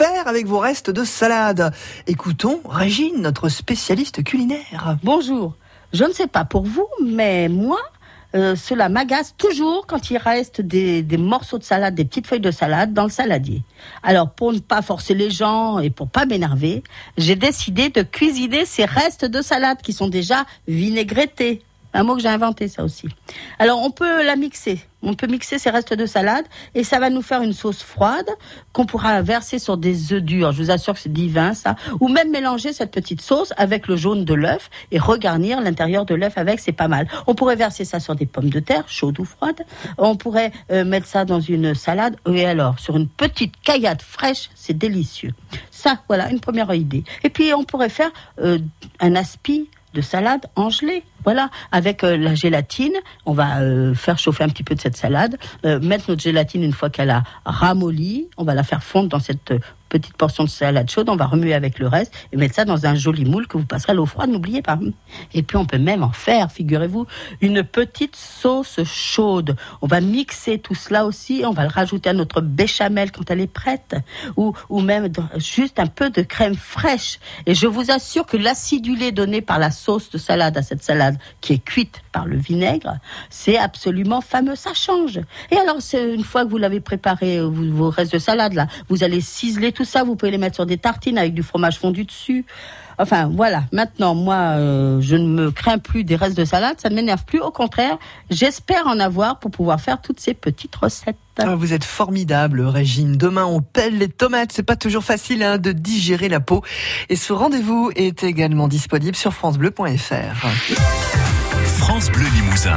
avec vos restes de salade Écoutons Régine, notre spécialiste culinaire. Bonjour. Je ne sais pas pour vous, mais moi, euh, cela m'agace toujours quand il reste des, des, morceaux de salade, des petites feuilles de salade dans le saladier. Alors pour ne pas forcer les gens et pour pas m'énerver, j'ai décidé de cuisiner ces restes de salade qui sont déjà vinaigrettés. Un mot que j'ai inventé, ça aussi. Alors, on peut la mixer. On peut mixer ces restes de salade et ça va nous faire une sauce froide qu'on pourra verser sur des œufs durs. Je vous assure que c'est divin, ça. Ou même mélanger cette petite sauce avec le jaune de l'œuf et regarnir l'intérieur de l'œuf avec, c'est pas mal. On pourrait verser ça sur des pommes de terre, chaudes ou froides. On pourrait euh, mettre ça dans une salade. Et alors, sur une petite caillade fraîche, c'est délicieux. Ça, voilà, une première idée. Et puis, on pourrait faire euh, un aspi de salade en gelée. Voilà, avec euh, la gélatine, on va euh, faire chauffer un petit peu de cette salade, euh, mettre notre gélatine une fois qu'elle a ramolli, on va la faire fondre dans cette petite portion de salade chaude, on va remuer avec le reste et mettre ça dans un joli moule que vous passerez à l'eau froide, n'oubliez pas. Et puis on peut même en faire, figurez-vous, une petite sauce chaude. On va mixer tout cela aussi, on va le rajouter à notre béchamel quand elle est prête, ou, ou même juste un peu de crème fraîche. Et je vous assure que l'acidulé donné par la sauce de salade à cette salade qui est cuite par le vinaigre, c'est absolument fameux, ça change. Et alors, une fois que vous l'avez préparé, vos restes de salade là, vous allez ciseler tout ça, vous pouvez les mettre sur des tartines avec du fromage fondu dessus. Enfin, voilà. Maintenant, moi, euh, je ne me crains plus des restes de salade. Ça ne m'énerve plus. Au contraire, j'espère en avoir pour pouvoir faire toutes ces petites recettes. Ah, vous êtes formidable, Régine. Demain, on pèle les tomates. C'est pas toujours facile hein, de digérer la peau. Et ce rendez-vous est également disponible sur francebleu.fr. France Bleu Limousin.